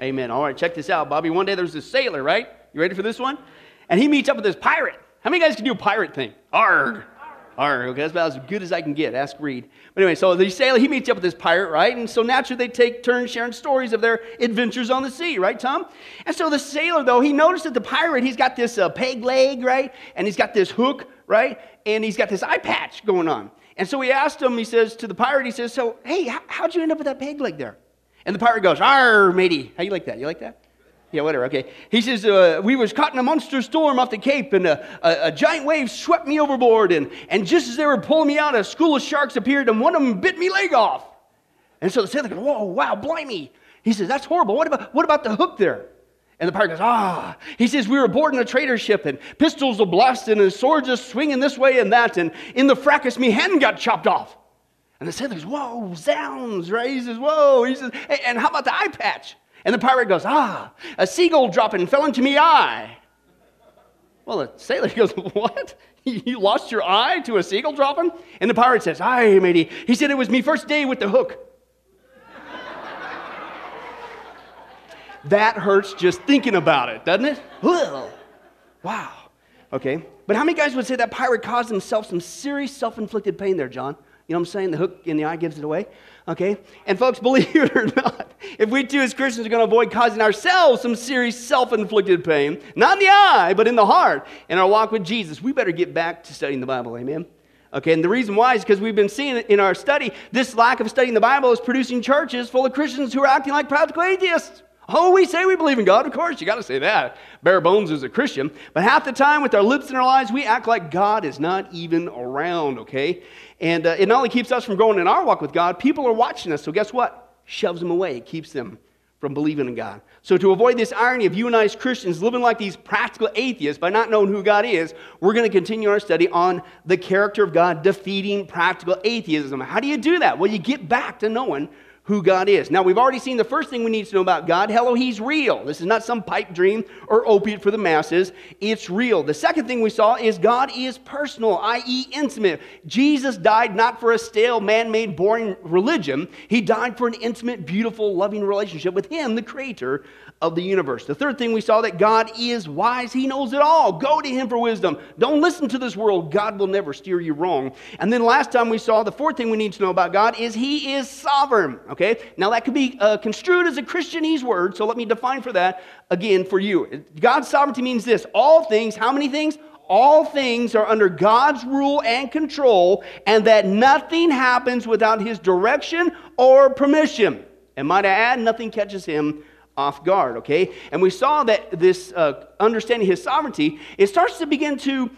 Amen. All right, check this out, Bobby. One day there's this sailor, right? You ready for this one? And he meets up with this pirate. How many guys can do a pirate thing? Arg. Arg. Okay, that's about as good as I can get. Ask Reed. But anyway, so the sailor, he meets up with this pirate, right? And so naturally they take turns sharing stories of their adventures on the sea, right, Tom? And so the sailor, though, he noticed that the pirate, he's got this uh, peg leg, right? And he's got this hook, right? And he's got this eye patch going on. And so he asked him, he says to the pirate, he says, so, hey, how'd you end up with that peg leg there? And the pirate goes, Arr, matey. How you like that? You like that? Yeah, whatever. Okay. He says, uh, we was caught in a monster storm off the Cape, and a, a, a, giant wave swept me overboard. And, and just as they were pulling me out, a school of sharks appeared, and one of them bit me leg off. And so the sailor goes, whoa, wow, blimey. He says, that's horrible. What about, what about the hook there? And the pirate goes, ah. He says, we were aboard in a trader ship, and pistols were blasting, and swords just swinging this way and that. And in the fracas, me hand got chopped off. And the sailor goes, Whoa, zounds, right? He says, Whoa. He says, hey, And how about the eye patch? And the pirate goes, Ah, a seagull dropping fell into me eye. Well, the sailor goes, What? You lost your eye to a seagull dropping? And the pirate says, Aye, matey. He said, It was me first day with the hook. that hurts just thinking about it, doesn't it? Wow. Okay. But how many guys would say that pirate caused himself some serious self inflicted pain there, John? You know what I'm saying? The hook in the eye gives it away. Okay? And folks, believe it or not, if we too as Christians are going to avoid causing ourselves some serious self inflicted pain, not in the eye, but in the heart, in our walk with Jesus, we better get back to studying the Bible. Amen? Okay, and the reason why is because we've been seeing in our study this lack of studying the Bible is producing churches full of Christians who are acting like practical atheists. Oh, we say we believe in God. Of course, you got to say that. Bare bones is a Christian. But half the time, with our lips and our lives, we act like God is not even around, okay? And uh, it not only keeps us from growing in our walk with God, people are watching us. So guess what? Shoves them away, it keeps them from believing in God. So, to avoid this irony of you and I as Christians living like these practical atheists by not knowing who God is, we're going to continue our study on the character of God defeating practical atheism. How do you do that? Well, you get back to knowing who God is. Now, we've already seen the first thing we need to know about God. Hello, He's real. This is not some pipe dream or opiate for the masses. It's real. The second thing we saw is God is personal, i.e., intimate. Jesus died not for a stale, man made, boring religion, He died for an intimate, beautiful, loving relationship with Him, the Creator of the universe. The third thing we saw that God is wise. He knows it all. Go to him for wisdom. Don't listen to this world. God will never steer you wrong. And then last time we saw the fourth thing we need to know about God is he is sovereign. Okay? Now that could be uh, construed as a Christianese word, so let me define for that again for you. God's sovereignty means this. All things, how many things? all things are under God's rule and control, and that nothing happens without His direction or permission. And might I add, nothing catches Him off guard, okay? And we saw that this uh, understanding his sovereignty, it starts to begin to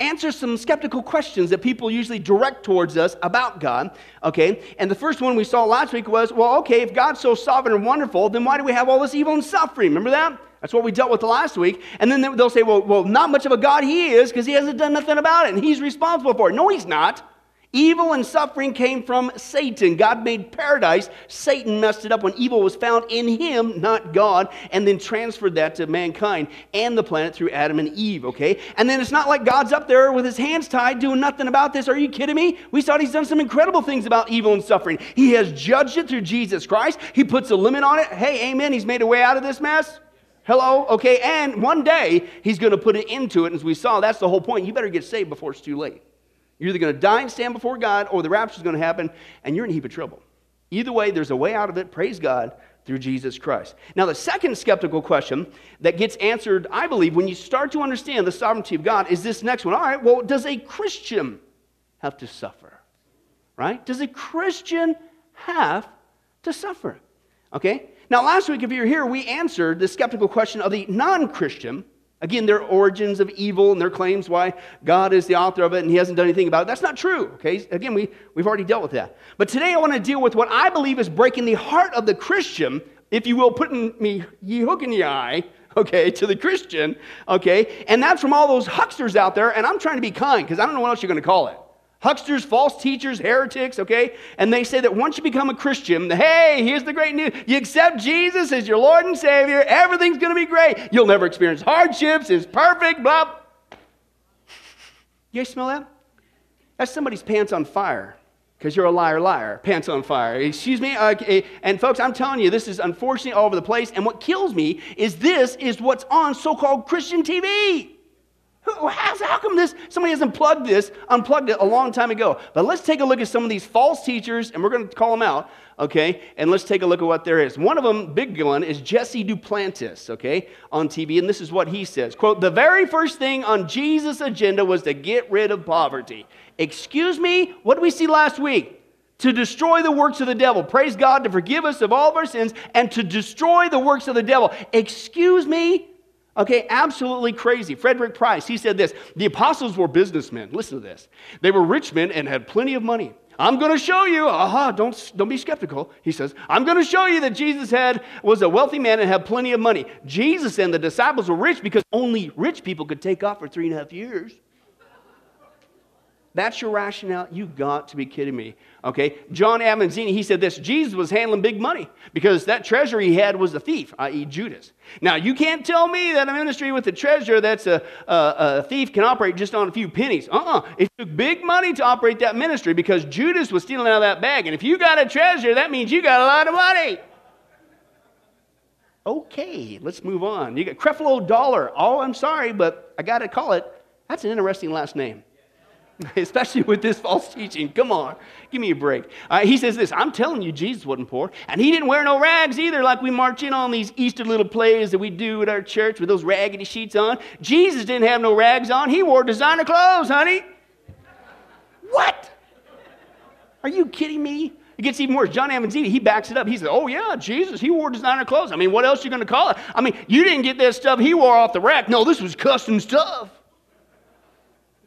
answer some skeptical questions that people usually direct towards us about God, okay? And the first one we saw last week was, well, okay, if God's so sovereign and wonderful, then why do we have all this evil and suffering? Remember that? That's what we dealt with last week. And then they'll say, well, well not much of a God he is because he hasn't done nothing about it and he's responsible for it. No, he's not. Evil and suffering came from Satan. God made paradise. Satan messed it up when evil was found in him, not God, and then transferred that to mankind and the planet through Adam and Eve, okay? And then it's not like God's up there with his hands tied doing nothing about this. Are you kidding me? We thought he's done some incredible things about evil and suffering. He has judged it through Jesus Christ. He puts a limit on it. Hey, amen. He's made a way out of this mess. Hello? Okay, and one day he's going to put it into it. And as we saw, that's the whole point. You better get saved before it's too late. You're either going to die and stand before God, or the rapture is going to happen, and you're in a heap of trouble. Either way, there's a way out of it. Praise God through Jesus Christ. Now, the second skeptical question that gets answered, I believe, when you start to understand the sovereignty of God is this next one. All right, well, does a Christian have to suffer? Right? Does a Christian have to suffer? Okay? Now, last week, if you're here, we answered the skeptical question of the non Christian Again, their origins of evil and their claims why God is the author of it and he hasn't done anything about it. That's not true. Okay? Again, we, we've already dealt with that. But today I want to deal with what I believe is breaking the heart of the Christian, if you will, putting me ye hook in the eye, okay, to the Christian, okay? And that's from all those hucksters out there, and I'm trying to be kind because I don't know what else you're going to call it hucksters, false teachers, heretics, okay? And they say that once you become a Christian, hey, here's the great news. You accept Jesus as your Lord and Savior, everything's gonna be great. You'll never experience hardships, it's perfect, blah. You smell that? That's somebody's pants on fire because you're a liar, liar, pants on fire. Excuse me? Okay. And folks, I'm telling you, this is unfortunately all over the place. And what kills me is this is what's on so called Christian TV. How, how come this, somebody has unplugged this, unplugged it a long time ago? But let's take a look at some of these false teachers, and we're going to call them out, okay? And let's take a look at what there is. One of them, big one, is Jesse Duplantis, okay, on TV, and this is what he says. Quote, the very first thing on Jesus' agenda was to get rid of poverty. Excuse me, what did we see last week? To destroy the works of the devil. Praise God to forgive us of all of our sins and to destroy the works of the devil. Excuse me, Okay, absolutely crazy. Frederick Price, he said this The apostles were businessmen. Listen to this. They were rich men and had plenty of money. I'm going to show you, aha, don't, don't be skeptical. He says, I'm going to show you that Jesus had, was a wealthy man and had plenty of money. Jesus and the disciples were rich because only rich people could take off for three and a half years. That's your rationale? You got to be kidding me. Okay? John Avanzini, he said this Jesus was handling big money because that treasure he had was a thief, i.e., Judas. Now, you can't tell me that a ministry with a treasure that's a, a, a thief can operate just on a few pennies. Uh uh-uh. uh It took big money to operate that ministry because Judas was stealing out of that bag. And if you got a treasure, that means you got a lot of money. Okay, let's move on. You got Creflo Dollar. Oh, I'm sorry, but I got to call it. That's an interesting last name. especially with this false teaching. Come on, give me a break. Uh, he says this I'm telling you, Jesus wasn't poor. And he didn't wear no rags either, like we march in on these Easter little plays that we do at our church with those raggedy sheets on. Jesus didn't have no rags on, he wore designer clothes, honey. What? Are you kidding me? It gets even worse. John Avanzini, he backs it up. He says, Oh, yeah, Jesus, he wore designer clothes. I mean, what else are you going to call it? I mean, you didn't get that stuff he wore off the rack. No, this was custom stuff.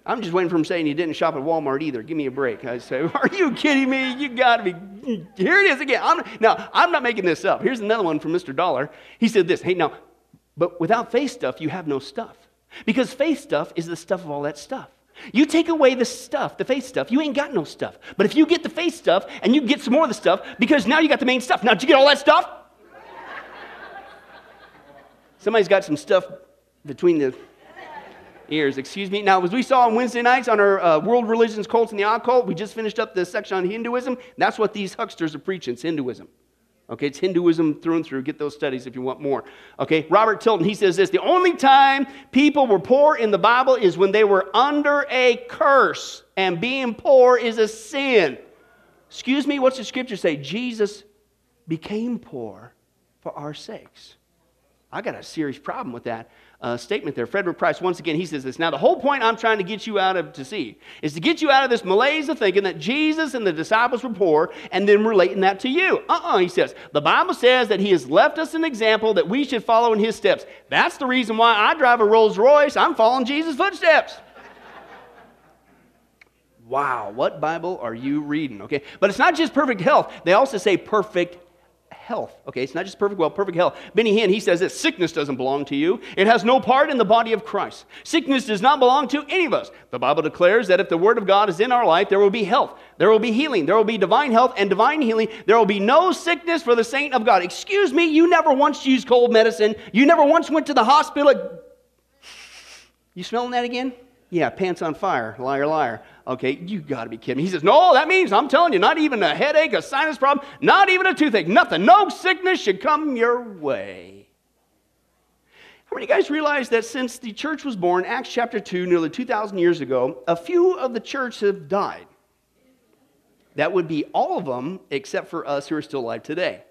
I'm just waiting for him saying he didn't shop at Walmart either. Give me a break. I say, Are you kidding me? You got to be. Here it is again. I'm, now, I'm not making this up. Here's another one from Mr. Dollar. He said this Hey, now, but without faith stuff, you have no stuff. Because faith stuff is the stuff of all that stuff. You take away the stuff, the faith stuff, you ain't got no stuff. But if you get the faith stuff and you get some more of the stuff, because now you got the main stuff. Now, did you get all that stuff? Somebody's got some stuff between the ears. Excuse me. Now, as we saw on Wednesday nights on our uh, World Religions, Cults, and the Occult, we just finished up this section on Hinduism. That's what these hucksters are preaching. It's Hinduism. Okay, it's Hinduism through and through. Get those studies if you want more. Okay, Robert Tilton, he says this The only time people were poor in the Bible is when they were under a curse, and being poor is a sin. Excuse me, what's the scripture say? Jesus became poor for our sakes. I got a serious problem with that uh, statement there. Frederick Price, once again, he says this. Now, the whole point I'm trying to get you out of to see is to get you out of this malaise of thinking that Jesus and the disciples were poor and then relating that to you. Uh uh-uh, uh he says. The Bible says that he has left us an example that we should follow in his steps. That's the reason why I drive a Rolls Royce. I'm following Jesus' footsteps. wow, what Bible are you reading? Okay, but it's not just perfect health, they also say perfect health. Okay, it's not just perfect well, perfect health. Benny Hinn, he says that sickness doesn't belong to you. It has no part in the body of Christ. Sickness does not belong to any of us. The Bible declares that if the Word of God is in our life, there will be health, there will be healing, there will be divine health and divine healing. There will be no sickness for the saint of God. Excuse me, you never once used cold medicine. You never once went to the hospital. You smelling that again? Yeah, pants on fire, liar, liar. Okay, you got to be kidding me. He says, No, that means, I'm telling you, not even a headache, a sinus problem, not even a toothache, nothing. No sickness should come your way. How many of you guys realize that since the church was born, Acts chapter 2, nearly 2,000 years ago, a few of the church have died? That would be all of them except for us who are still alive today.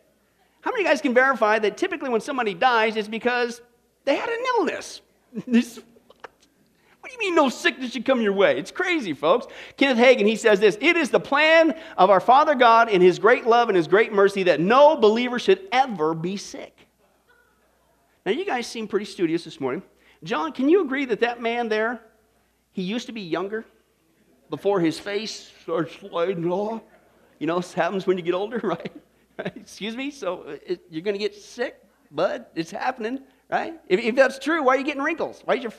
How many of you guys can verify that typically when somebody dies, it's because they had an illness? What do you mean no sickness should come your way? It's crazy, folks. Kenneth Hagin, he says this It is the plan of our Father God in his great love and his great mercy that no believer should ever be sick. Now, you guys seem pretty studious this morning. John, can you agree that that man there, he used to be younger before his face starts sliding off? You know, happens when you get older, right? right? Excuse me? So uh, it, you're going to get sick, bud. It's happening, right? If, if that's true, why are you getting wrinkles? Why is your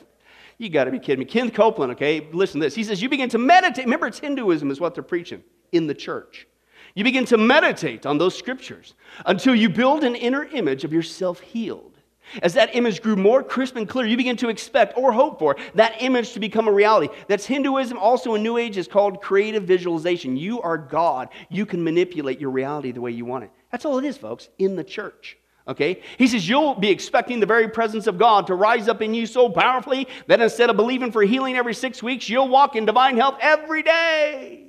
you got to be kidding me. Kenneth Copeland, okay, listen to this. He says, You begin to meditate. Remember, it's Hinduism, is what they're preaching in the church. You begin to meditate on those scriptures until you build an inner image of yourself healed. As that image grew more crisp and clear, you begin to expect or hope for that image to become a reality. That's Hinduism, also in New Age, is called creative visualization. You are God. You can manipulate your reality the way you want it. That's all it is, folks, in the church. Okay? He says you'll be expecting the very presence of God to rise up in you so powerfully that instead of believing for healing every six weeks, you'll walk in divine health every day.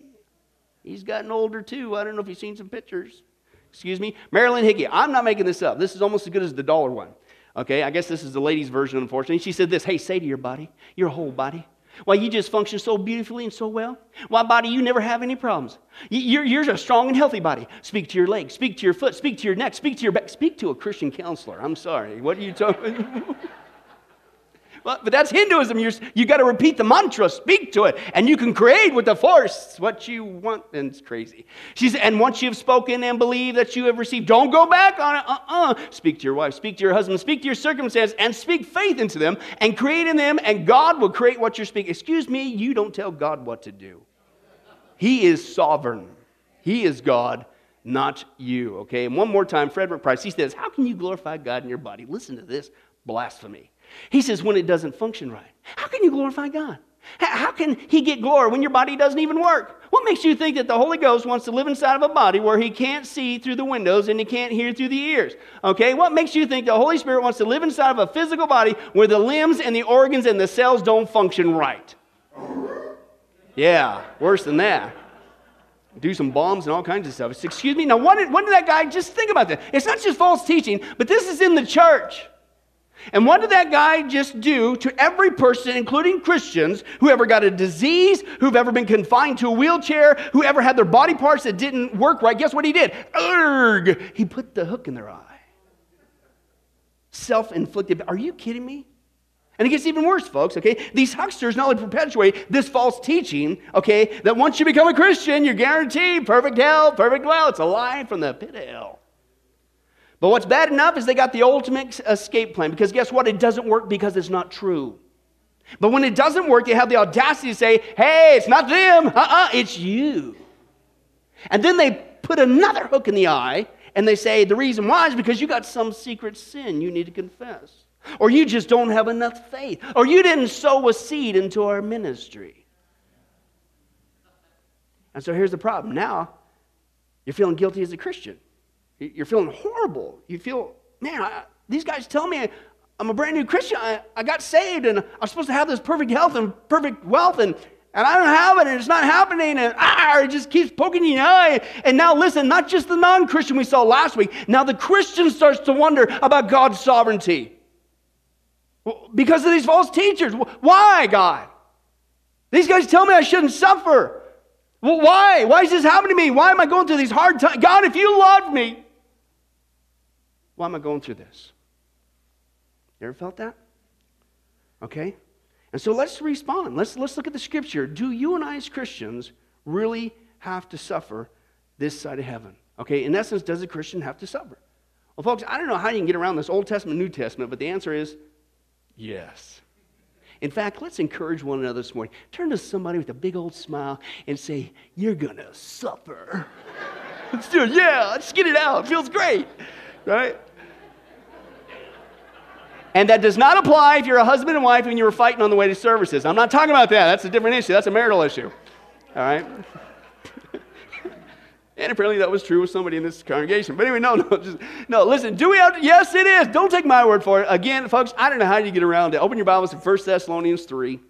He's gotten older too. I don't know if you've seen some pictures. Excuse me. Marilyn Hickey. I'm not making this up. This is almost as good as the dollar one. Okay, I guess this is the lady's version, unfortunately. She said this Hey, say to your body, your whole body, why you just function so beautifully and so well. Why, body, you never have any problems. You're, you're a strong and healthy body. Speak to your leg, speak to your foot, speak to your neck, speak to your back, speak to a Christian counselor. I'm sorry. What are you talking? But that's Hinduism. You're, you got to repeat the mantra, speak to it, and you can create with the force what you want. And it's crazy. She said, and once you've spoken and believe that you have received, don't go back on it. Uh-uh. Speak to your wife, speak to your husband, speak to your circumstance, and speak faith into them, and create in them, and God will create what you're speaking. Excuse me, you don't tell God what to do. He is sovereign. He is God, not you. Okay. And one more time, Frederick Price. He says, "How can you glorify God in your body?" Listen to this blasphemy. He says, when it doesn't function right. How can you glorify God? How can He get glory when your body doesn't even work? What makes you think that the Holy Ghost wants to live inside of a body where He can't see through the windows and He can't hear through the ears? Okay, what makes you think the Holy Spirit wants to live inside of a physical body where the limbs and the organs and the cells don't function right? Yeah, worse than that. Do some bombs and all kinds of stuff. Excuse me. Now, what did, what did that guy just think about that? It's not just false teaching, but this is in the church. And what did that guy just do to every person, including Christians, who ever got a disease, who've ever been confined to a wheelchair, who ever had their body parts that didn't work right? Guess what he did? Urgh! He put the hook in their eye. Self inflicted. Are you kidding me? And it gets even worse, folks, okay? These hucksters not only perpetuate this false teaching, okay, that once you become a Christian, you're guaranteed perfect health, perfect well. It's a lie from the pit of hell. But what's bad enough is they got the ultimate escape plan because guess what? It doesn't work because it's not true. But when it doesn't work, they have the audacity to say, hey, it's not them, uh uh-uh, uh, it's you. And then they put another hook in the eye and they say, the reason why is because you got some secret sin you need to confess. Or you just don't have enough faith. Or you didn't sow a seed into our ministry. And so here's the problem. Now, you're feeling guilty as a Christian. You're feeling horrible. You feel, man, I, these guys tell me I'm a brand new Christian. I, I got saved and I'm supposed to have this perfect health and perfect wealth and, and I don't have it and it's not happening and ah, it just keeps poking you in the eye. And now listen, not just the non-Christian we saw last week. Now the Christian starts to wonder about God's sovereignty. Because of these false teachers. Why, God? These guys tell me I shouldn't suffer. Well, why? Why is this happening to me? Why am I going through these hard times? God, if you love me, why am I going through this? You ever felt that? Okay? And so let's respond. Let's, let's look at the scripture. Do you and I, as Christians, really have to suffer this side of heaven? Okay, in essence, does a Christian have to suffer? Well, folks, I don't know how you can get around this Old Testament, New Testament, but the answer is yes. In fact, let's encourage one another this morning. Turn to somebody with a big old smile and say, You're going to suffer. let's do it. Yeah, let's get it out. It feels great, right? And that does not apply if you're a husband and wife and you were fighting on the way to services. I'm not talking about that. That's a different issue. That's a marital issue. All right? and apparently that was true with somebody in this congregation. But anyway, no, no, just, no, listen, do we have? Yes, it is. Don't take my word for it. Again, folks, I don't know how you get around it. Open your Bibles to 1 Thessalonians 3.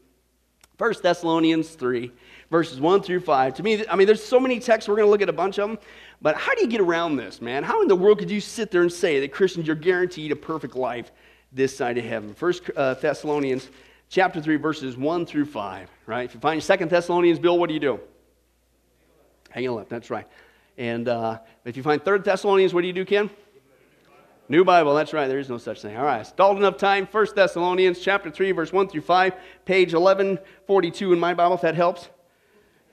1 Thessalonians 3, verses 1 through 5. To me, I mean, there's so many texts, we're going to look at a bunch of them. But how do you get around this, man? How in the world could you sit there and say that Christians, you're guaranteed a perfect life this side of heaven. First uh, Thessalonians chapter 3, verses 1 through 5, right? If you find Second Thessalonians, Bill, what do you do? Hang on left, that's right. And uh, if you find Third Thessalonians, what do you do, Ken? New Bible, that's right. There is no such thing. All right, stalled enough time. First Thessalonians chapter 3, verse 1 through 5, page 1142 in my Bible, if that helps.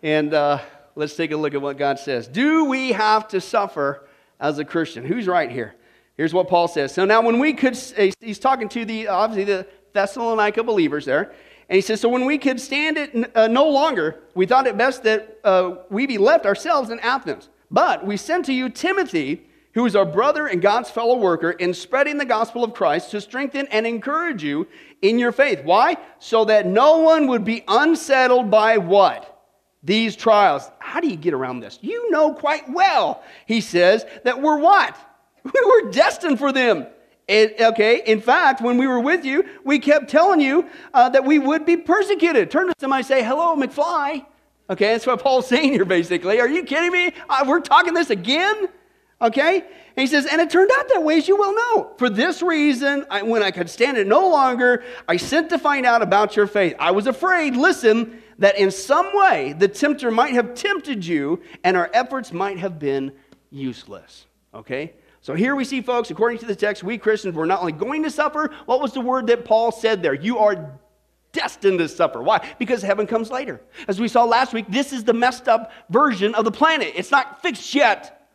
And uh, let's take a look at what God says. Do we have to suffer as a Christian? Who's right here? Here's what Paul says. So now, when we could, he's talking to the, obviously, the Thessalonica believers there. And he says, So when we could stand it uh, no longer, we thought it best that uh, we be left ourselves in Athens. But we sent to you Timothy, who is our brother and God's fellow worker in spreading the gospel of Christ to strengthen and encourage you in your faith. Why? So that no one would be unsettled by what? These trials. How do you get around this? You know quite well, he says, that we're what? We were destined for them. It, okay, in fact, when we were with you, we kept telling you uh, that we would be persecuted. Turn to somebody and say, Hello, McFly. Okay, that's what Paul's saying here, basically. Are you kidding me? Uh, we're talking this again? Okay? And he says, and it turned out that way, as you well know. For this reason, I, when I could stand it no longer, I sent to find out about your faith. I was afraid, listen, that in some way the tempter might have tempted you and our efforts might have been useless. Okay? So here we see, folks, according to the text, we Christians were not only going to suffer, what was the word that Paul said there? You are destined to suffer. Why? Because heaven comes later. As we saw last week, this is the messed up version of the planet. It's not fixed yet.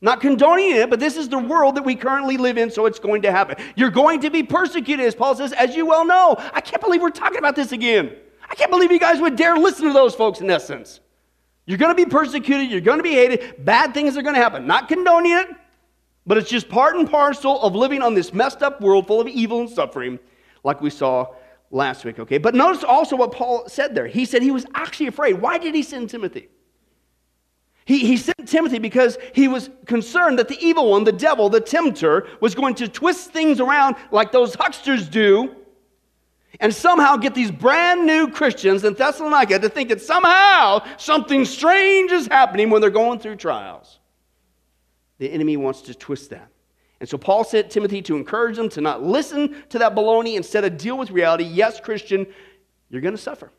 Not condoning it, but this is the world that we currently live in, so it's going to happen. You're going to be persecuted, as Paul says, as you well know. I can't believe we're talking about this again. I can't believe you guys would dare listen to those folks in essence. You're going to be persecuted, you're going to be hated, bad things are going to happen. Not condoning it, but it's just part and parcel of living on this messed up world full of evil and suffering, like we saw last week, okay? But notice also what Paul said there. He said he was actually afraid. Why did he send Timothy? He, he sent Timothy because he was concerned that the evil one, the devil, the tempter, was going to twist things around like those hucksters do and somehow get these brand new Christians in Thessalonica to think that somehow something strange is happening when they're going through trials. The enemy wants to twist that. And so Paul sent Timothy to encourage them to not listen to that baloney, instead of deal with reality. Yes, Christian, you're going to suffer.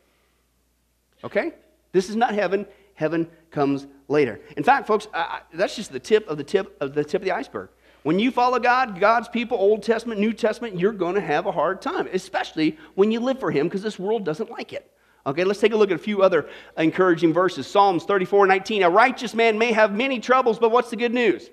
Okay? This is not heaven. Heaven comes later. In fact, folks, I, that's just the tip of the tip of the tip of the iceberg. When you follow God, God's people, Old Testament, New Testament, you're going to have a hard time, especially when you live for Him because this world doesn't like it. Okay, let's take a look at a few other encouraging verses. Psalms 34 19. A righteous man may have many troubles, but what's the good news?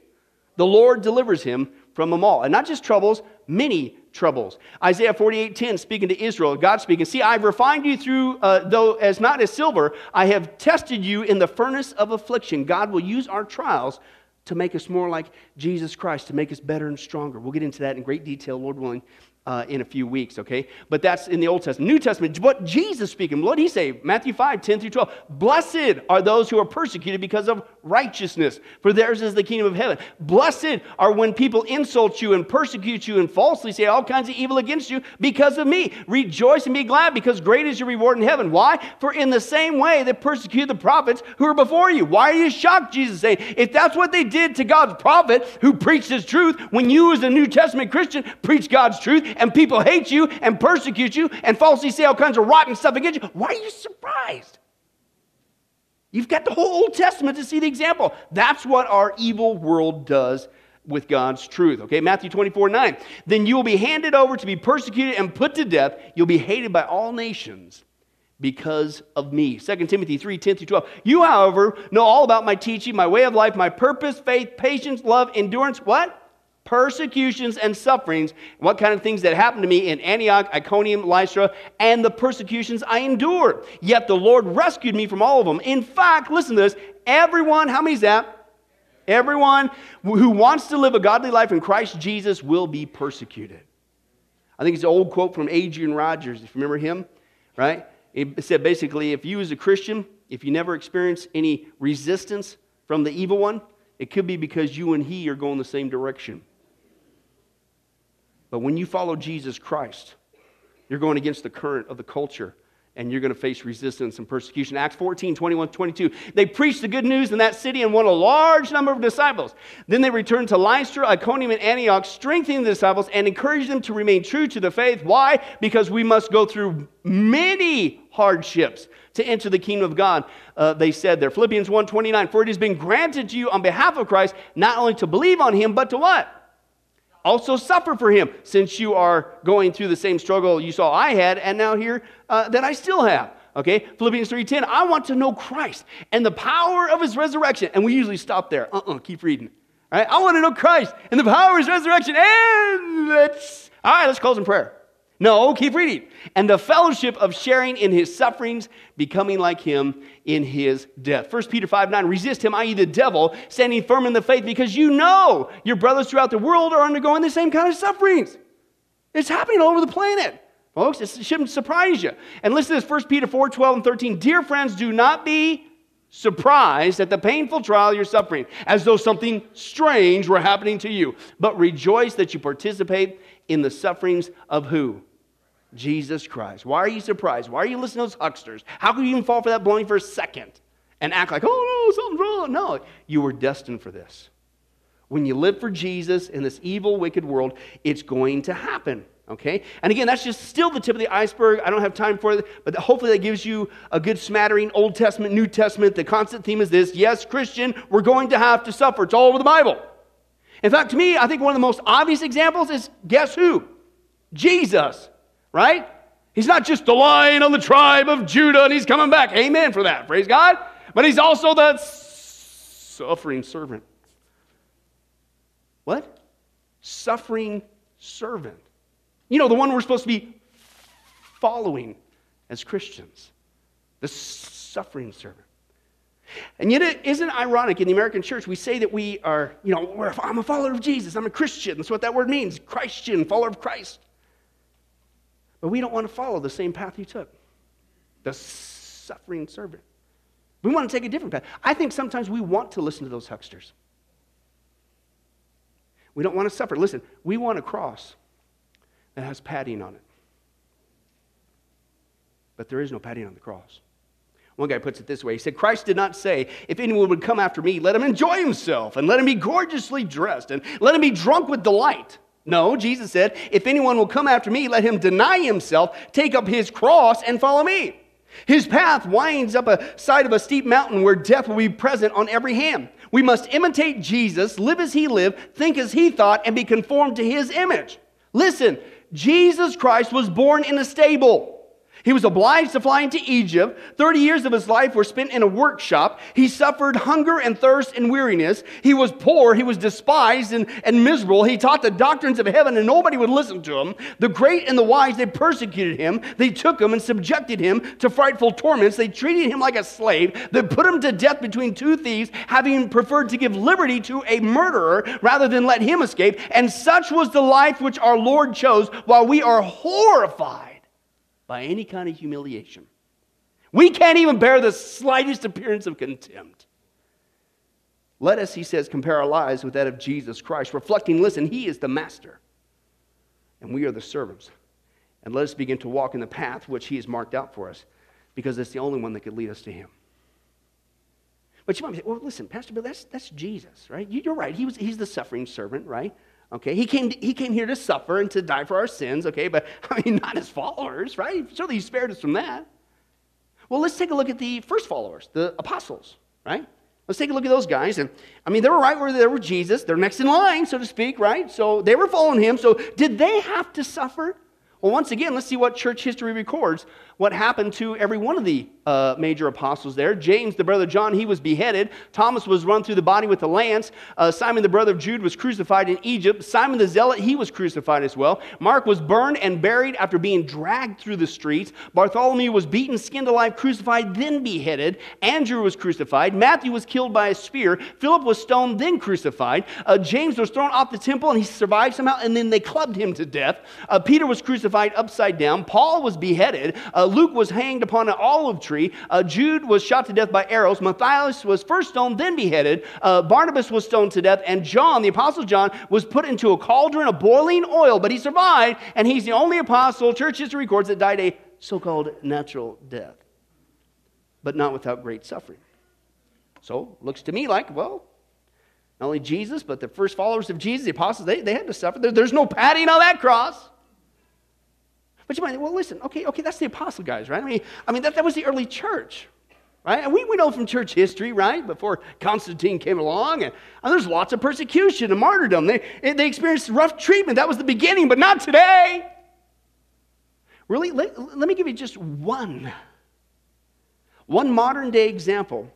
The Lord delivers him from them all. And not just troubles, many troubles. Isaiah 48 10, speaking to Israel, God speaking, See, I've refined you through, uh, though as not as silver, I have tested you in the furnace of affliction. God will use our trials to make us more like Jesus Christ, to make us better and stronger. We'll get into that in great detail, Lord willing, uh, in a few weeks, okay? But that's in the Old Testament. New Testament, what Jesus speaking, what did he say? Matthew 5, 10 through 12. Blessed are those who are persecuted because of righteousness, for theirs is the kingdom of heaven. Blessed are when people insult you and persecute you and falsely say all kinds of evil against you because of me. Rejoice and be glad, because great is your reward in heaven. Why? For in the same way they persecuted the prophets who were before you. Why are you shocked, Jesus saying? If that's what they did to God's prophet who preached his truth, when you as a New Testament Christian preach God's truth, and people hate you and persecute you and falsely say all kinds of rotten stuff against you, why are you surprised? You've got the whole Old Testament to see the example. That's what our evil world does with God's truth. Okay, Matthew 24 9. Then you will be handed over to be persecuted and put to death. You'll be hated by all nations because of me. 2 Timothy 3 10 through 12. You, however, know all about my teaching, my way of life, my purpose, faith, patience, love, endurance. What? Persecutions and sufferings, what kind of things that happened to me in Antioch, Iconium, Lystra, and the persecutions I endured. Yet the Lord rescued me from all of them. In fact, listen to this everyone, how many is that? Everyone who wants to live a godly life in Christ Jesus will be persecuted. I think it's an old quote from Adrian Rogers, if you remember him, right? It said basically, if you as a Christian, if you never experience any resistance from the evil one, it could be because you and he are going the same direction. But when you follow Jesus Christ, you're going against the current of the culture and you're going to face resistance and persecution. Acts 14, 21, 22. They preached the good news in that city and won a large number of disciples. Then they returned to Lystra, Iconium, and Antioch, strengthening the disciples and encouraged them to remain true to the faith. Why? Because we must go through many hardships to enter the kingdom of God, uh, they said there. Philippians 1, 29. For it has been granted to you on behalf of Christ not only to believe on him, but to what? Also suffer for him, since you are going through the same struggle you saw I had, and now here uh, that I still have. Okay, Philippians 3:10. I want to know Christ and the power of his resurrection. And we usually stop there. Uh-uh, keep reading. All right, I want to know Christ and the power of his resurrection. And let's all right, let's close in prayer. No, keep reading. And the fellowship of sharing in his sufferings, becoming like him in his death. 1 Peter 5 9, resist him, i.e., the devil, standing firm in the faith, because you know your brothers throughout the world are undergoing the same kind of sufferings. It's happening all over the planet. Folks, it shouldn't surprise you. And listen to this 1 Peter 4 12 and 13. Dear friends, do not be surprised at the painful trial you're suffering, as though something strange were happening to you, but rejoice that you participate in the sufferings of who? Jesus Christ. Why are you surprised? Why are you listening to those hucksters? How could you even fall for that blowing for a second and act like, oh no, something's wrong? No, you were destined for this. When you live for Jesus in this evil, wicked world, it's going to happen. Okay? And again, that's just still the tip of the iceberg. I don't have time for it, but hopefully that gives you a good smattering Old Testament, New Testament. The constant theme is this yes, Christian, we're going to have to suffer. It's all over the Bible. In fact, to me, I think one of the most obvious examples is guess who? Jesus right? He's not just the lion of the tribe of Judah and he's coming back. Amen for that. Praise God. But he's also the suffering servant. What? Suffering servant. You know, the one we're supposed to be following as Christians. The suffering servant. And yet, it isn't ironic in the American church, we say that we are, you know, I'm a follower of Jesus, I'm a Christian. That's what that word means Christian, follower of Christ. But we don't want to follow the same path he took the suffering servant. We want to take a different path. I think sometimes we want to listen to those hucksters. We don't want to suffer. Listen, we want a cross that has padding on it. But there is no padding on the cross. One guy puts it this way He said, Christ did not say, If anyone would come after me, let him enjoy himself, and let him be gorgeously dressed, and let him be drunk with delight. No, Jesus said, If anyone will come after me, let him deny himself, take up his cross, and follow me. His path winds up a side of a steep mountain where death will be present on every hand. We must imitate Jesus, live as he lived, think as he thought, and be conformed to his image. Listen, Jesus Christ was born in a stable. He was obliged to fly into Egypt. 30 years of his life were spent in a workshop. He suffered hunger and thirst and weariness. He was poor. He was despised and, and miserable. He taught the doctrines of heaven and nobody would listen to him. The great and the wise, they persecuted him. They took him and subjected him to frightful torments. They treated him like a slave. They put him to death between two thieves, having preferred to give liberty to a murderer rather than let him escape. And such was the life which our Lord chose while we are horrified by any kind of humiliation. We can't even bear the slightest appearance of contempt. Let us, he says, compare our lives with that of Jesus Christ, reflecting, listen, he is the master, and we are the servants. And let us begin to walk in the path which he has marked out for us, because it's the only one that could lead us to him. But you might say, well, listen, Pastor Bill, that's, that's Jesus, right? You're right. He was, he's the suffering servant, right? Okay, he came, he came here to suffer and to die for our sins, okay, but I mean, not his followers, right? Surely he spared us from that. Well, let's take a look at the first followers, the apostles, right? Let's take a look at those guys. And I mean, they were right where they were Jesus. They're next in line, so to speak, right? So they were following him. So did they have to suffer? Well, once again, let's see what church history records what happened to every one of the uh, major apostles there. James, the brother John, he was beheaded. Thomas was run through the body with a lance. Uh, Simon, the brother of Jude, was crucified in Egypt. Simon the Zealot, he was crucified as well. Mark was burned and buried after being dragged through the streets. Bartholomew was beaten, skinned alive, crucified, then beheaded. Andrew was crucified. Matthew was killed by a spear. Philip was stoned, then crucified. Uh, James was thrown off the temple and he survived somehow, and then they clubbed him to death. Uh, Peter was crucified upside down. Paul was beheaded. Luke was hanged upon an olive tree. Uh, Jude was shot to death by arrows. Matthias was first stoned, then beheaded. Uh, Barnabas was stoned to death. And John, the apostle John, was put into a cauldron of boiling oil, but he survived. And he's the only apostle, church history records, that died a so called natural death, but not without great suffering. So, looks to me like, well, not only Jesus, but the first followers of Jesus, the apostles, they, they had to suffer. There, there's no padding on that cross. But you might think, well, listen, okay, okay, that's the apostle guys, right? I mean, I mean that, that was the early church, right? And we, we know from church history, right, before Constantine came along, and, and there's lots of persecution and martyrdom. They, they experienced rough treatment. That was the beginning, but not today. Really, let, let me give you just one, one modern day example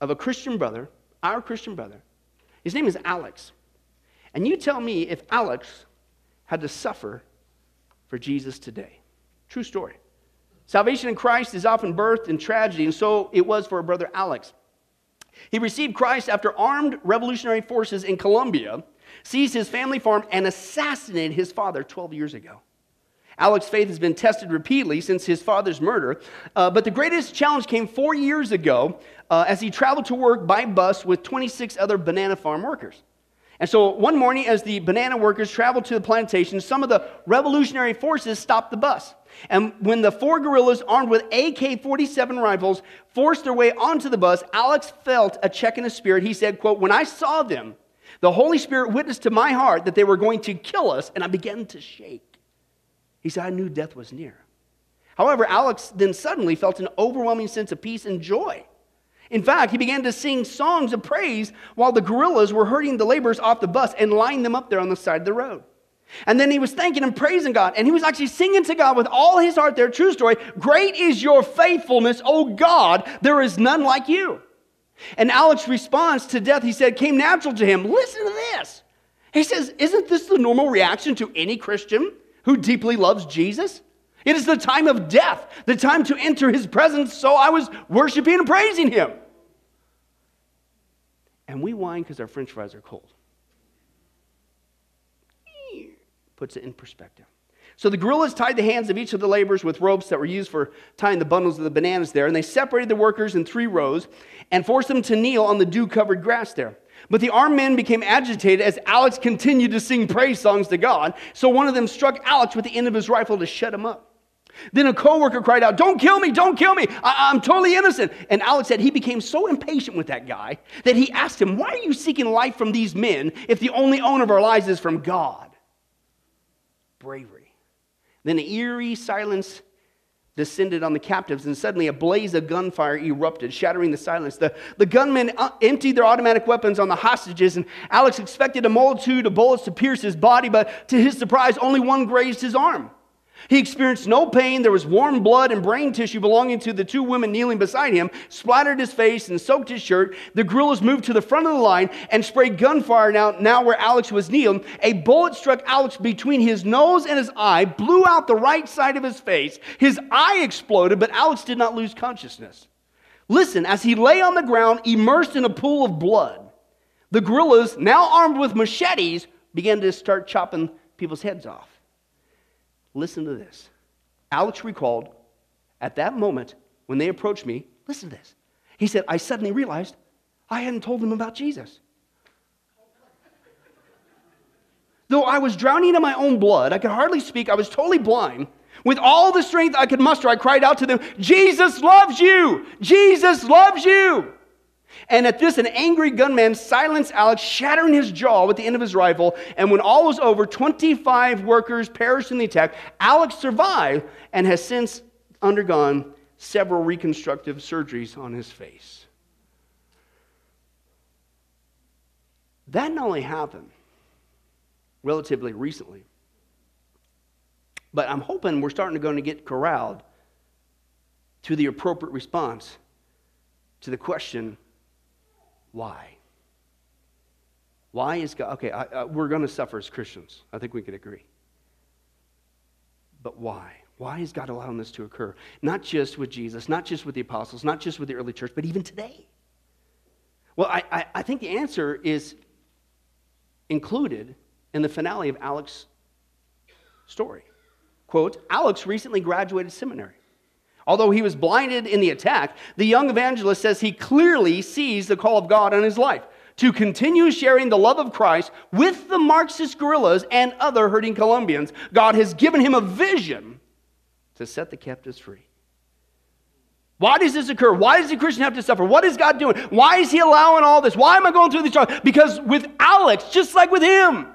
of a Christian brother, our Christian brother. His name is Alex. And you tell me if Alex had to suffer for Jesus today. True story. Salvation in Christ is often birthed in tragedy, and so it was for brother Alex. He received Christ after armed revolutionary forces in Colombia seized his family farm and assassinated his father 12 years ago. Alex's faith has been tested repeatedly since his father's murder, uh, but the greatest challenge came four years ago uh, as he traveled to work by bus with 26 other banana farm workers. And so one morning, as the banana workers traveled to the plantation, some of the revolutionary forces stopped the bus. And when the four guerrillas armed with AK 47 rifles forced their way onto the bus, Alex felt a check in his spirit. He said, quote, When I saw them, the Holy Spirit witnessed to my heart that they were going to kill us, and I began to shake. He said, I knew death was near. However, Alex then suddenly felt an overwhelming sense of peace and joy. In fact, he began to sing songs of praise while the guerrillas were herding the laborers off the bus and lining them up there on the side of the road. And then he was thanking and praising God, and he was actually singing to God with all his heart there. True story. Great is your faithfulness, O God. There is none like you. And Alex's response to death, he said, came natural to him. Listen to this. He says, Isn't this the normal reaction to any Christian? who deeply loves Jesus. It is the time of death, the time to enter his presence, so I was worshiping and praising him. And we whine because our french fries are cold. Puts it in perspective. So the guerrillas tied the hands of each of the laborers with ropes that were used for tying the bundles of the bananas there, and they separated the workers in three rows and forced them to kneel on the dew covered grass there. But the armed men became agitated as Alex continued to sing praise songs to God. So one of them struck Alex with the end of his rifle to shut him up. Then a coworker cried out, Don't kill me, don't kill me. I- am totally innocent. And Alex said he became so impatient with that guy that he asked him, Why are you seeking life from these men if the only owner of our lives is from God? Bravery. Then an eerie silence descended on the captives, and suddenly a blaze of gunfire erupted, shattering the silence. The, the gunmen uh, emptied their automatic weapons on the hostages, and Alex expected a multitude of bullets to pierce his body, but to his surprise, only one grazed his arm. He experienced no pain. There was warm blood and brain tissue belonging to the two women kneeling beside him, splattered his face and soaked his shirt. The guerrillas moved to the front of the line and sprayed gunfire now, now where Alex was kneeling. A bullet struck Alex between his nose and his eye, blew out the right side of his face. His eye exploded, but Alex did not lose consciousness. Listen, as he lay on the ground, immersed in a pool of blood, the guerrillas, now armed with machetes, began to start chopping people's heads off. Listen to this. Alex recalled at that moment when they approached me, listen to this. He said, I suddenly realized I hadn't told them about Jesus. Though I was drowning in my own blood, I could hardly speak, I was totally blind. With all the strength I could muster, I cried out to them, Jesus loves you! Jesus loves you! And at this, an angry gunman silenced Alex, shattering his jaw with the end of his rifle. And when all was over, 25 workers perished in the attack. Alex survived and has since undergone several reconstructive surgeries on his face. That not only happened relatively recently, but I'm hoping we're starting to going to get corralled to the appropriate response to the question why? Why is God? Okay, I, I, we're going to suffer as Christians. I think we could agree. But why? Why is God allowing this to occur? Not just with Jesus, not just with the apostles, not just with the early church, but even today. Well, I, I, I think the answer is included in the finale of Alex's story. Quote Alex recently graduated seminary. Although he was blinded in the attack, the young evangelist says he clearly sees the call of God on his life to continue sharing the love of Christ with the Marxist guerrillas and other hurting Colombians. God has given him a vision to set the captives free. Why does this occur? Why does the Christian have to suffer? What is God doing? Why is he allowing all this? Why am I going through this? Because with Alex, just like with him,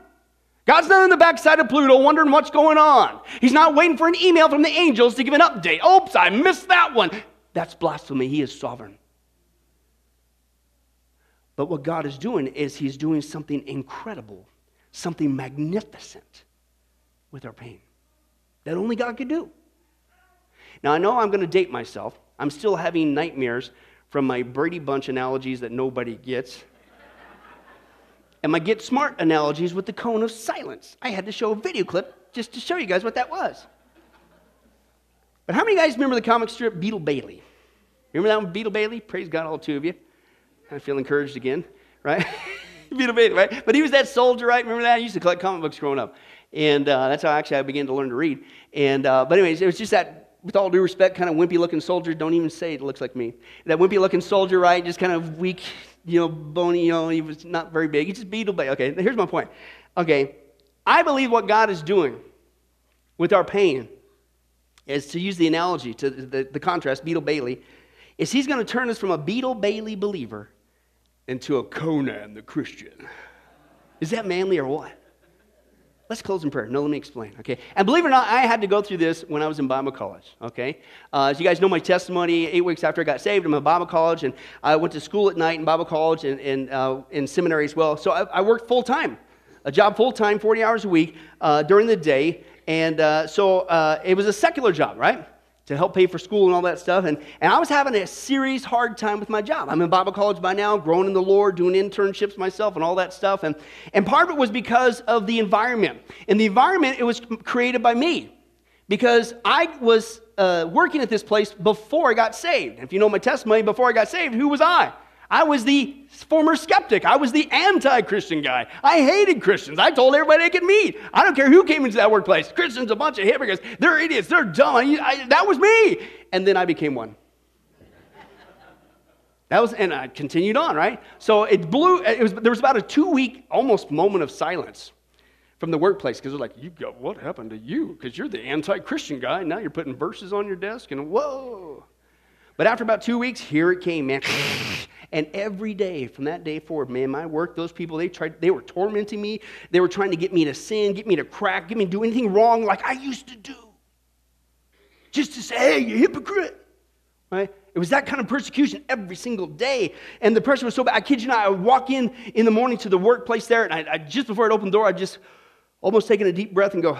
God's not on the backside of Pluto wondering what's going on. He's not waiting for an email from the angels to give an update. Oops, I missed that one. That's blasphemy. He is sovereign. But what God is doing is He's doing something incredible, something magnificent with our pain that only God could do. Now, I know I'm going to date myself. I'm still having nightmares from my Brady Bunch analogies that nobody gets and my get smart analogies with the cone of silence. I had to show a video clip just to show you guys what that was. But how many guys remember the comic strip Beetle Bailey? Remember that one, Beetle Bailey? Praise God, all two of you. I feel encouraged again, right? Beetle Bailey, right? But he was that soldier, right? Remember that? I used to collect comic books growing up. And uh, that's how actually I began to learn to read. And, uh, but anyways, it was just that, with all due respect, kind of wimpy looking soldier. Don't even say it looks like me. That wimpy looking soldier, right? Just kind of weak, you know, bony, you know, he was not very big. He's just Beetle Bailey. Okay, here's my point. Okay, I believe what God is doing with our pain is to use the analogy to the, the contrast, Beetle Bailey, is he's going to turn us from a Beetle Bailey believer into a Conan the Christian. Is that manly or what? Let's close in prayer. No, let me explain, okay? And believe it or not, I had to go through this when I was in Bible college, okay? Uh, as you guys know my testimony, eight weeks after I got saved, I'm in Bible college, and I went to school at night in Bible college and, and uh, in seminary as well. So I, I worked full time, a job full time, 40 hours a week uh, during the day. And uh, so uh, it was a secular job, right? To help pay for school and all that stuff. And, and I was having a serious hard time with my job. I'm in Bible college by now, growing in the Lord, doing internships myself and all that stuff. And, and part of it was because of the environment. And the environment, it was created by me because I was uh, working at this place before I got saved. If you know my testimony, before I got saved, who was I? I was the former skeptic. I was the anti Christian guy. I hated Christians. I told everybody I could meet. I don't care who came into that workplace. Christians, are a bunch of hypocrites. They're idiots. They're dumb. I, I, that was me. And then I became one. That was, and I continued on, right? So it blew, it was, there was about a two week, almost moment of silence from the workplace because they're like, you go, what happened to you? Because you're the anti Christian guy. Now you're putting verses on your desk and whoa. But after about two weeks, here it came, man. And every day from that day forward, man, my work, those people, they tried, they were tormenting me. They were trying to get me to sin, get me to crack, get me to do anything wrong like I used to do. Just to say, hey, you hypocrite. Right? It was that kind of persecution every single day. And the pressure was so bad. I kid you not, I would walk in in the morning to the workplace there, and I, I just before I'd open the door, I'd just almost taking a deep breath and go,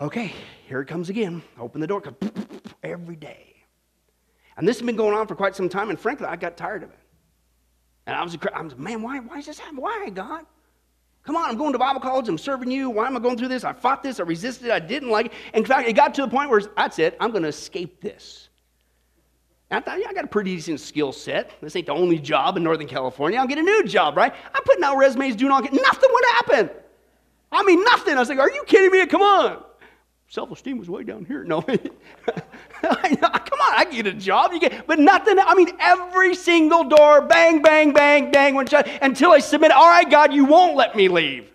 okay, here it comes again. Open the door, every day. And this has been going on for quite some time, and frankly, I got tired of it. And I was, I was man, why, why is this happening? Why, God? Come on, I'm going to Bible college, I'm serving you. Why am I going through this? I fought this, I resisted, I didn't like it. In fact, it got to the point where that's it, I'm going to escape this. And I thought, yeah, I got a pretty decent skill set. This ain't the only job in Northern California. I'll get a new job, right? I'm putting out resumes, doing all, get nothing would happen. I mean, nothing. I was like, are you kidding me? Come on. Self esteem was way down here. No. Come on, I get a job. You get, but nothing. I mean, every single door, bang, bang, bang, bang, went shut until I submit. All right, God, you won't let me leave.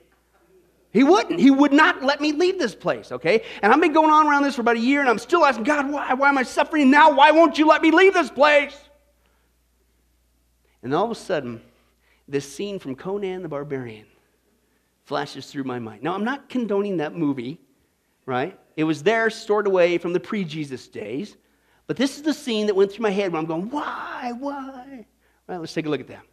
He wouldn't. He would not let me leave this place, okay? And I've been going on around this for about a year, and I'm still asking, God, why, why am I suffering now? Why won't you let me leave this place? And all of a sudden, this scene from Conan the Barbarian flashes through my mind. Now, I'm not condoning that movie, right? It was there stored away from the pre Jesus days. But this is the scene that went through my head when I'm going, why, why? Let's take a look at that.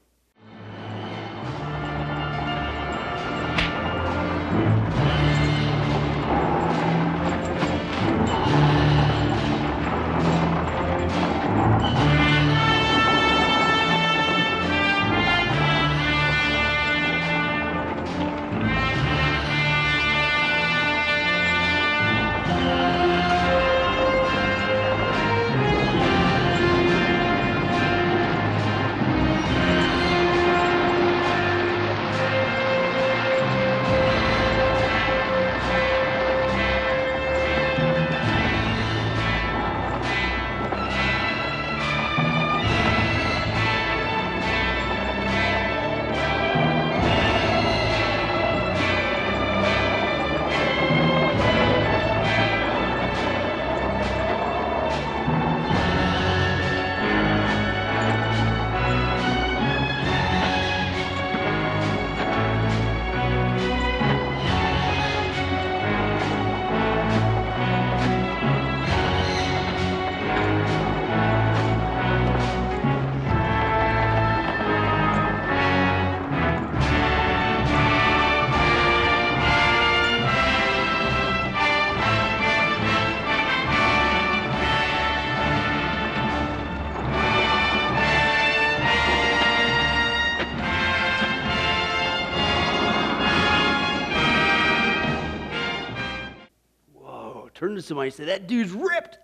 To somebody and say, That dude's ripped.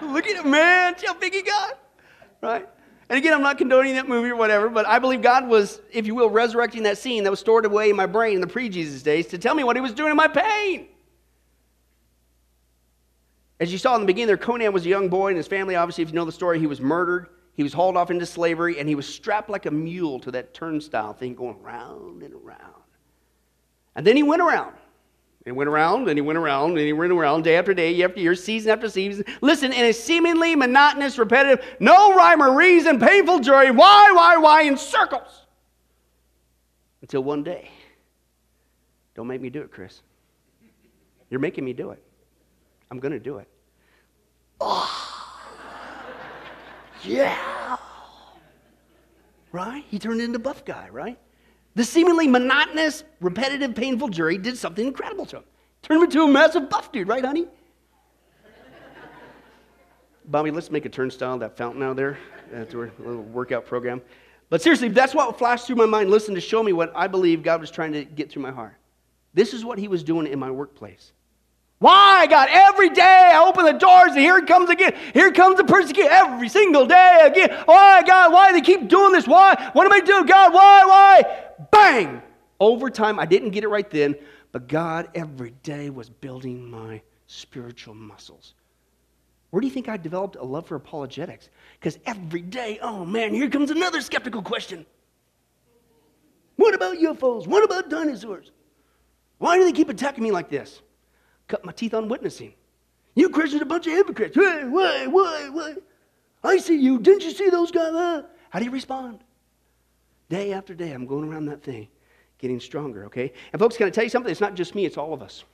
Look at him, man. See how big he got. Right? And again, I'm not condoning that movie or whatever, but I believe God was, if you will, resurrecting that scene that was stored away in my brain in the pre Jesus days to tell me what he was doing in my pain. As you saw in the beginning there, Conan was a young boy, and his family, obviously, if you know the story, he was murdered. He was hauled off into slavery, and he was strapped like a mule to that turnstile thing going round and around. And then he went around. He went around and he went around and he went around day after day, year after year, season after season. Listen, in a seemingly monotonous, repetitive, no rhyme or reason, painful journey. Why, why, why, in circles. Until one day. Don't make me do it, Chris. You're making me do it. I'm going to do it. Oh. Yeah. Right? He turned into buff guy, right? The seemingly monotonous, repetitive, painful jury did something incredible to him. Turned him into a massive buff dude, right, honey? Bobby, let's make a turnstile, that fountain out there. That's our little workout program. But seriously, that's what flashed through my mind. Listen to show me what I believe God was trying to get through my heart. This is what he was doing in my workplace. Why, God? Every day I open the doors and here it comes again. Here comes the persecution every single day again. Why, God? Why do they keep doing this? Why? What am I doing, God? Why? Why? Bang! Over time, I didn't get it right then, but God every day was building my spiritual muscles. Where do you think I developed a love for apologetics? Because every day, oh man, here comes another skeptical question. What about UFOs? What about dinosaurs? Why do they keep attacking me like this? Cut my teeth on witnessing. You Christians are a bunch of hypocrites. Why, why, why, why? I see you. Didn't you see those guys? Huh? How do you respond? Day after day, I'm going around that thing, getting stronger, okay? And folks, can I tell you something? It's not just me, it's all of us.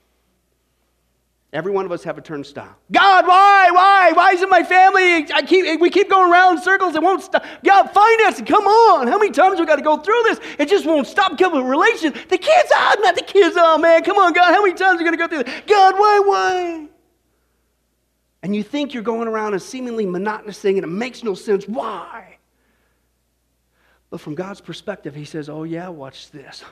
Every one of us have a turnstile. God, why? Why? Why isn't my family? I keep, we keep going around in circles. It won't stop. God, find us. Come on. How many times we got to go through this? It just won't stop. Come with relation. The kids, ah, not the kids. Oh, man. Come on, God. How many times are we going to go through this? God, why? Why? And you think you're going around a seemingly monotonous thing and it makes no sense. Why? But from God's perspective, He says, oh, yeah, watch this.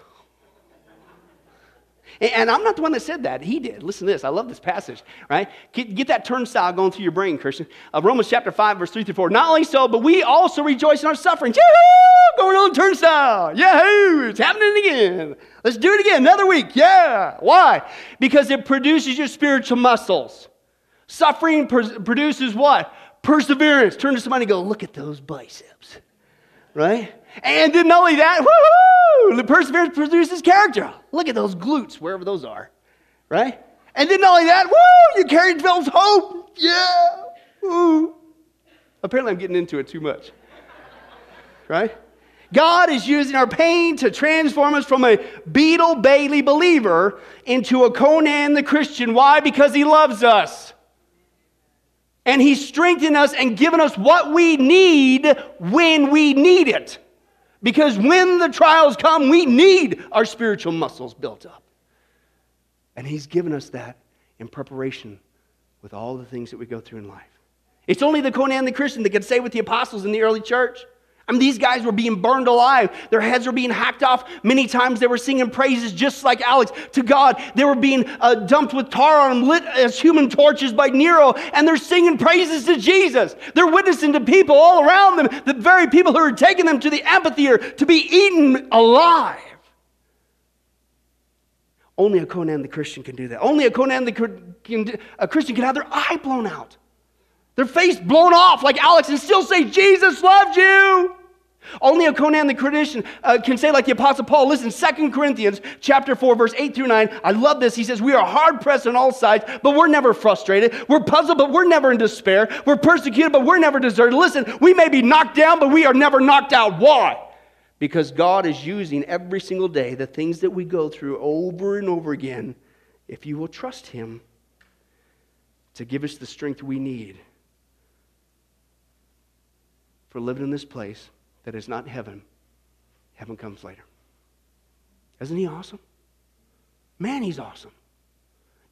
And I'm not the one that said that. He did. Listen to this. I love this passage, right? Get, get that turnstile going through your brain, Christian. Uh, Romans chapter 5, verse 3 through 4. Not only so, but we also rejoice in our sufferings. Yahoo! Going on turnstile. Yahoo! It's happening again. Let's do it again. Another week. Yeah. Why? Because it produces your spiritual muscles. Suffering produces what? Perseverance. Turn to somebody and go, look at those biceps. Right? And then not only that, woohoo! The perseverance produces character. Look at those glutes, wherever those are, right? And then not only that, woo! You carry develops hope. Yeah. Woo. Apparently, I'm getting into it too much, right? God is using our pain to transform us from a Beetle Bailey believer into a Conan the Christian. Why? Because he loves us. And he's strengthened us and given us what we need when we need it. Because when the trials come, we need our spiritual muscles built up. And He's given us that in preparation with all the things that we go through in life. It's only the Conan the Christian that can say with the apostles in the early church. I mean, these guys were being burned alive. Their heads were being hacked off. Many times they were singing praises just like Alex to God. They were being uh, dumped with tar on them, lit as human torches by Nero, and they're singing praises to Jesus. They're witnessing to people all around them, the very people who are taking them to the amphitheater to be eaten alive. Only a Conan the Christian can do that. Only a Conan the can, a Christian can have their eye blown out their face blown off like Alex and still say, Jesus loved you. Only a Conan the Christian uh, can say like the Apostle Paul. Listen, Second Corinthians chapter 4, verse 8 through 9. I love this. He says, We are hard pressed on all sides, but we're never frustrated. We're puzzled, but we're never in despair. We're persecuted, but we're never deserted. Listen, we may be knocked down, but we are never knocked out. Why? Because God is using every single day the things that we go through over and over again, if you will trust Him, to give us the strength we need for living in this place that is not heaven. Heaven comes later. Isn't he awesome? Man, he's awesome.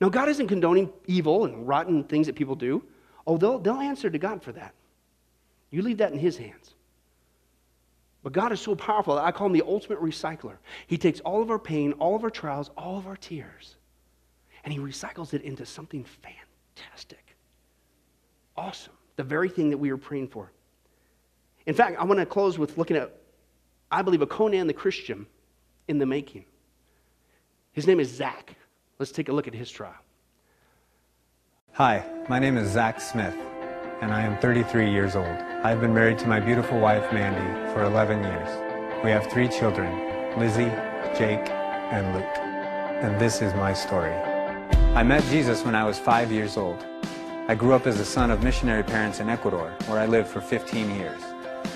Now, God isn't condoning evil and rotten things that people do. Oh, they'll, they'll answer to God for that. You leave that in his hands. But God is so powerful I call him the ultimate recycler. He takes all of our pain, all of our trials, all of our tears, and he recycles it into something fantastic. Awesome. The very thing that we were praying for. In fact, I want to close with looking at, I believe, a Conan the Christian in the making. His name is Zach. Let's take a look at his trial. Hi, my name is Zach Smith, and I am 33 years old. I've been married to my beautiful wife, Mandy, for 11 years. We have three children, Lizzie, Jake, and Luke. And this is my story. I met Jesus when I was five years old. I grew up as the son of missionary parents in Ecuador, where I lived for 15 years.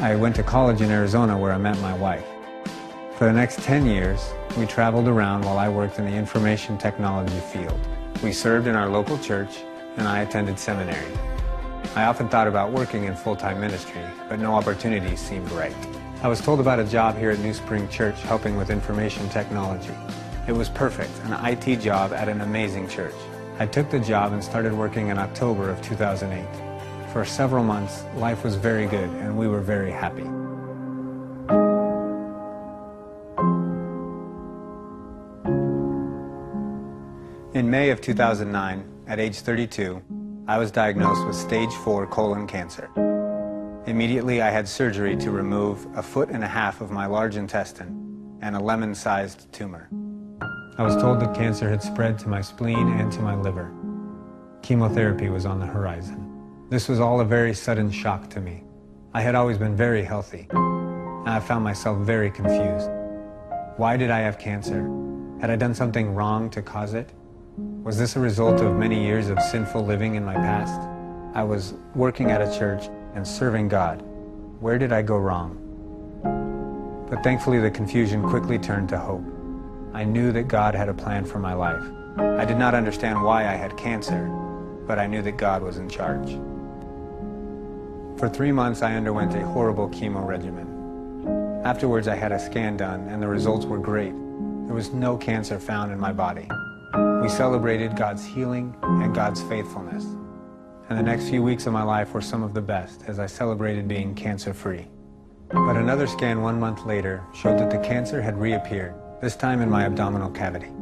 I went to college in Arizona where I met my wife. For the next 10 years, we traveled around while I worked in the information technology field. We served in our local church, and I attended seminary. I often thought about working in full-time ministry, but no opportunity seemed right. I was told about a job here at New Spring Church helping with information technology. It was perfect, an IT job at an amazing church. I took the job and started working in October of 2008. For several months, life was very good and we were very happy. In May of 2009, at age 32, I was diagnosed with stage 4 colon cancer. Immediately, I had surgery to remove a foot and a half of my large intestine and a lemon-sized tumor. I was told the cancer had spread to my spleen and to my liver. Chemotherapy was on the horizon. This was all a very sudden shock to me. I had always been very healthy, I found myself very confused. Why did I have cancer? Had I done something wrong to cause it? Was this a result of many years of sinful living in my past? I was working at a church and serving God. Where did I go wrong? But thankfully, the confusion quickly turned to hope. I knew that God had a plan for my life. I did not understand why I had cancer, but I knew that God was in charge. For three months, I underwent a horrible chemo regimen. Afterwards, I had a scan done, and the results were great. There was no cancer found in my body. We celebrated God's healing and God's faithfulness. And the next few weeks of my life were some of the best as I celebrated being cancer free. But another scan one month later showed that the cancer had reappeared, this time in my abdominal cavity.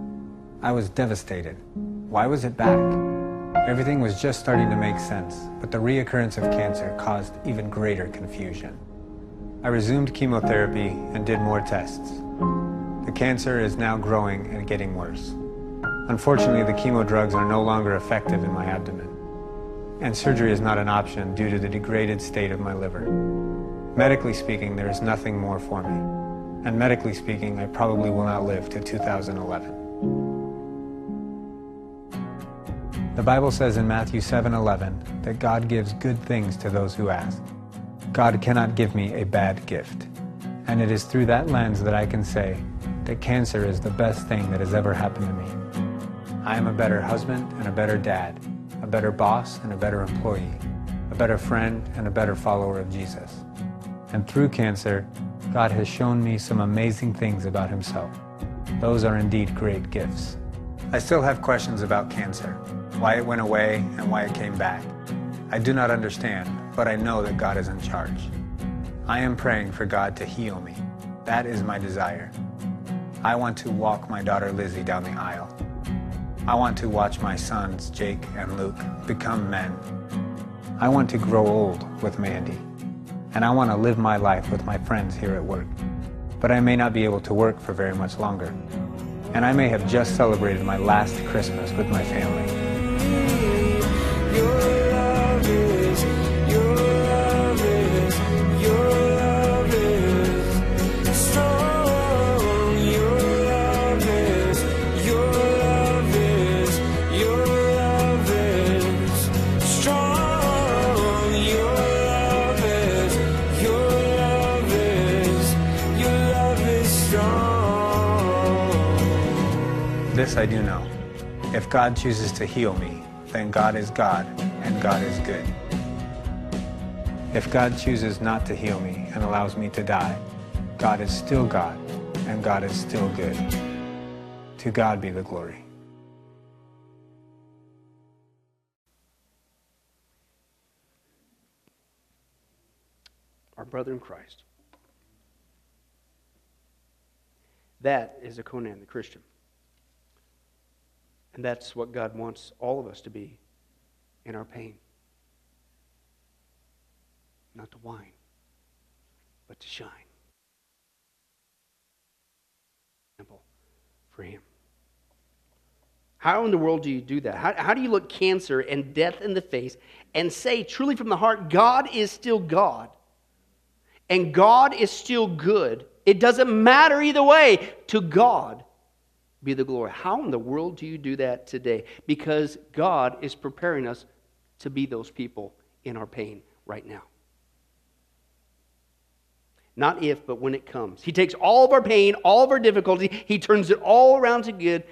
I was devastated. Why was it back? Everything was just starting to make sense, but the reoccurrence of cancer caused even greater confusion. I resumed chemotherapy and did more tests. The cancer is now growing and getting worse. Unfortunately, the chemo drugs are no longer effective in my abdomen, and surgery is not an option due to the degraded state of my liver. Medically speaking, there is nothing more for me, and medically speaking, I probably will not live to 2011. The Bible says in Matthew 7:11 that God gives good things to those who ask. God cannot give me a bad gift. And it is through that lens that I can say that cancer is the best thing that has ever happened to me. I am a better husband and a better dad, a better boss and a better employee, a better friend and a better follower of Jesus. And through cancer, God has shown me some amazing things about himself. Those are indeed great gifts. I still have questions about cancer why it went away, and why it came back. I do not understand, but I know that God is in charge. I am praying for God to heal me. That is my desire. I want to walk my daughter Lizzie down the aisle. I want to watch my sons, Jake and Luke, become men. I want to grow old with Mandy. And I want to live my life with my friends here at work. But I may not be able to work for very much longer. And I may have just celebrated my last Christmas with my family. I do know. If God chooses to heal me, then God is God and God is good. If God chooses not to heal me and allows me to die, God is still God and God is still good. To God be the glory. Our brother in Christ. That is a Conan the Christian. And that's what God wants all of us to be in our pain. Not to whine, but to shine. Example for him. How in the world do you do that? How, how do you look cancer and death in the face and say truly from the heart, God is still God and God is still good? It doesn't matter either way. To God be the glory. How in the world do you do that today? Because God is preparing us to be those people in our pain right now. Not if, but when it comes. He takes all of our pain, all of our difficulty, He turns it all around to good,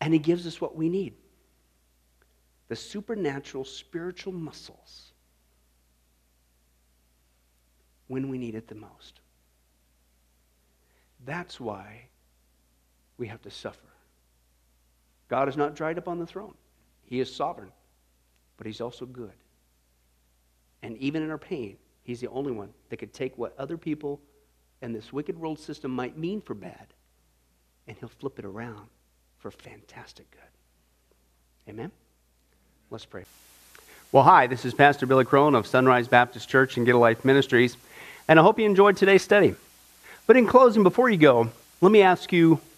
and He gives us what we need the supernatural spiritual muscles when we need it the most. That's why we have to suffer. God is not dried up on the throne, He is sovereign, but He's also good. And even in our pain, He's the only one that could take what other people and this wicked world system might mean for bad, and He'll flip it around for fantastic good. Amen? Let's pray. Well, hi, this is Pastor Billy Crone of Sunrise Baptist Church and Get a Life Ministries, and I hope you enjoyed today's study. But in closing, before you go, let me ask you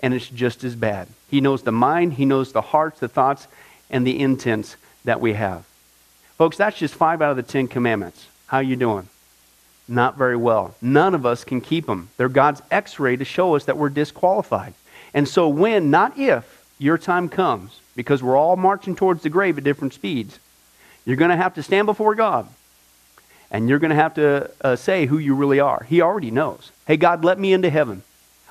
and it's just as bad. He knows the mind, He knows the hearts, the thoughts, and the intents that we have. Folks, that's just five out of the Ten Commandments. How are you doing? Not very well. None of us can keep them. They're God's x-ray to show us that we're disqualified. And so when, not if, your time comes, because we're all marching towards the grave at different speeds, you're going to have to stand before God. And you're going to have to uh, say who you really are. He already knows. Hey, God, let me into heaven.